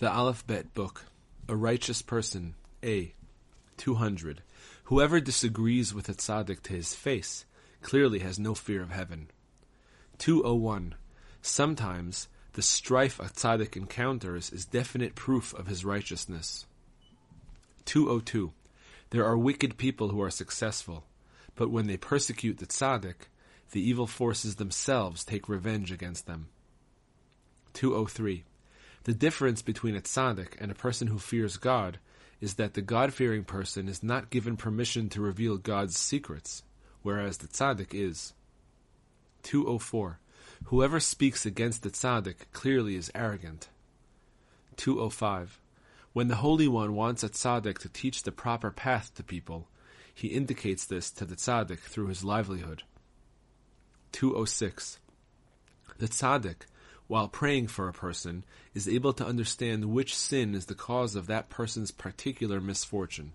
The Aleph Bet Book, A Righteous Person, A. 200. Whoever disagrees with a tzaddik to his face clearly has no fear of heaven. 201. Sometimes the strife a tzaddik encounters is definite proof of his righteousness. 202. There are wicked people who are successful, but when they persecute the tzaddik, the evil forces themselves take revenge against them. 203. The difference between a tzaddik and a person who fears God is that the God-fearing person is not given permission to reveal God's secrets, whereas the tzaddik is. 204. Whoever speaks against the tzaddik clearly is arrogant. 205. When the Holy One wants a tzaddik to teach the proper path to people, he indicates this to the tzaddik through his livelihood. 206. The tzaddik, while praying for a person, is able to understand which sin is the cause of that person's particular misfortune.